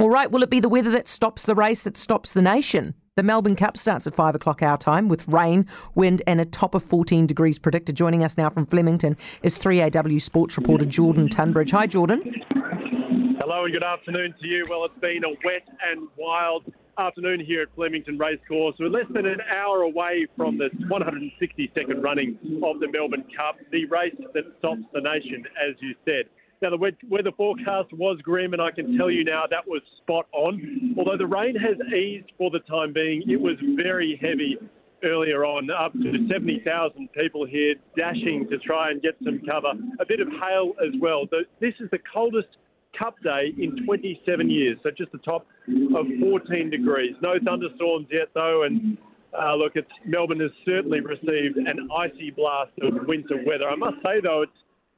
All right, will it be the weather that stops the race that stops the nation? The Melbourne Cup starts at 5 o'clock our time with rain, wind, and a top of 14 degrees predicted. Joining us now from Flemington is 3AW sports reporter Jordan Tunbridge. Hi, Jordan. Hello, and good afternoon to you. Well, it's been a wet and wild afternoon here at Flemington Racecourse. We're less than an hour away from the 162nd running of the Melbourne Cup, the race that stops the nation, as you said. Now, the weather forecast was grim, and I can tell you now that was spot on. Although the rain has eased for the time being, it was very heavy earlier on, up to 70,000 people here dashing to try and get some cover. A bit of hail as well. This is the coldest Cup day in 27 years, so just the top of 14 degrees. No thunderstorms yet, though, and uh, look, it's Melbourne has certainly received an icy blast of winter weather. I must say, though, it's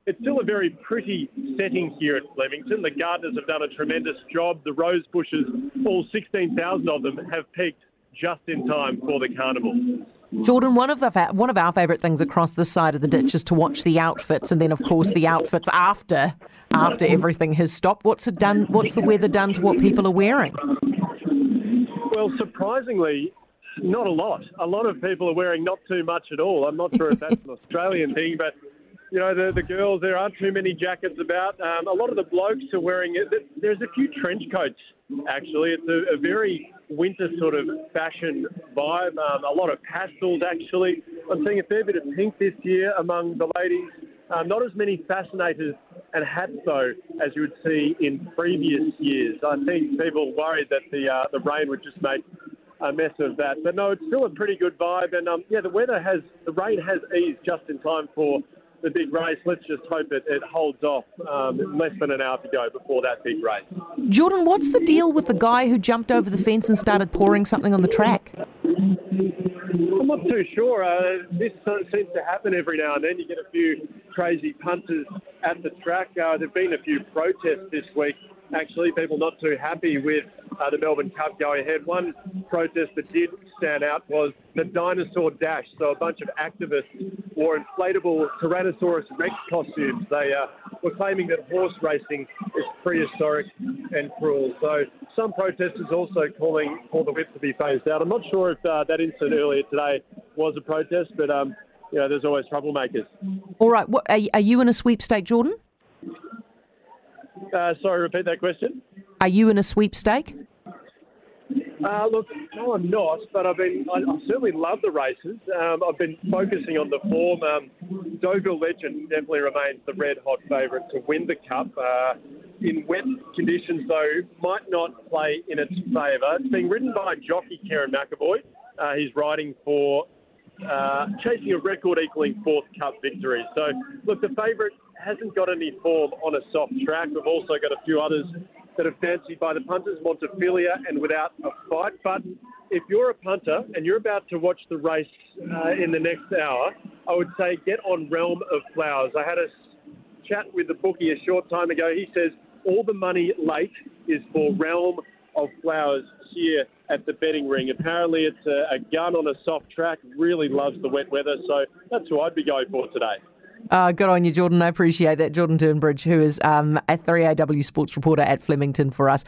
it's still a very pretty setting here at Flemington. The gardeners have done a tremendous job. The rose bushes, all 16,000 of them, have peaked just in time for the carnival. Jordan, one of our, one of our favourite things across this side of the ditch is to watch the outfits, and then of course the outfits after after everything has stopped. What's it done? What's the weather done to what people are wearing? Well, surprisingly, not a lot. A lot of people are wearing not too much at all. I'm not sure if that's an Australian thing, but you know, the, the girls, there aren't too many jackets about. Um, a lot of the blokes are wearing it. There's a few trench coats, actually. It's a, a very winter sort of fashion vibe. Um, a lot of pastels, actually. I'm seeing a fair bit of pink this year among the ladies. Um, not as many fascinators and hats, though, as you would see in previous years. I think people worried that the uh, the rain would just make a mess of that. But no, it's still a pretty good vibe. And um, yeah, the weather has, the rain has eased just in time for the big race. Let's just hope it, it holds off um, less than an hour to go before that big race. Jordan, what's the deal with the guy who jumped over the fence and started pouring something on the track? I'm not too sure. Uh, this seems to happen every now and then. You get a few crazy punters at the track. Uh, there have been a few protests this week actually. People not too happy with uh, the Melbourne Cup going ahead. One protest that did stand out was the dinosaur dash. So a bunch of activists wore inflatable Tyrannosaurus Rex costumes. They uh, were claiming that horse racing is prehistoric and cruel. So some protesters also calling for the whip to be phased out. I'm not sure if uh, that incident earlier today was a protest, but um, you know, there's always troublemakers. All right. What, are, are you in a sweepstake, Jordan? Uh, sorry, repeat that question. Are you in a sweepstake? Uh, look, no, I'm not, but I've been. I, I certainly love the races. Um, I've been focusing on the form. Um, Deauville Legend definitely remains the red hot favourite to win the cup. Uh, in wet conditions, though, might not play in its favour. It's being ridden by jockey Kerrin McEvoy. Uh, he's riding for uh, chasing a record equaling fourth cup victory. So, look, the favourite hasn't got any form on a soft track. We've also got a few others that are fancied by the punters, Montefilia and without a fight. But if you're a punter and you're about to watch the race uh, in the next hour, I would say get on Realm of Flowers. I had a chat with the bookie a short time ago. He says all the money late is for Realm of Flowers here at the betting ring. Apparently, it's a, a gun on a soft track. Really loves the wet weather, so that's who I'd be going for today. Uh, good on you, Jordan. I appreciate that. Jordan Turnbridge, who is um, a 3AW sports reporter at Flemington for us.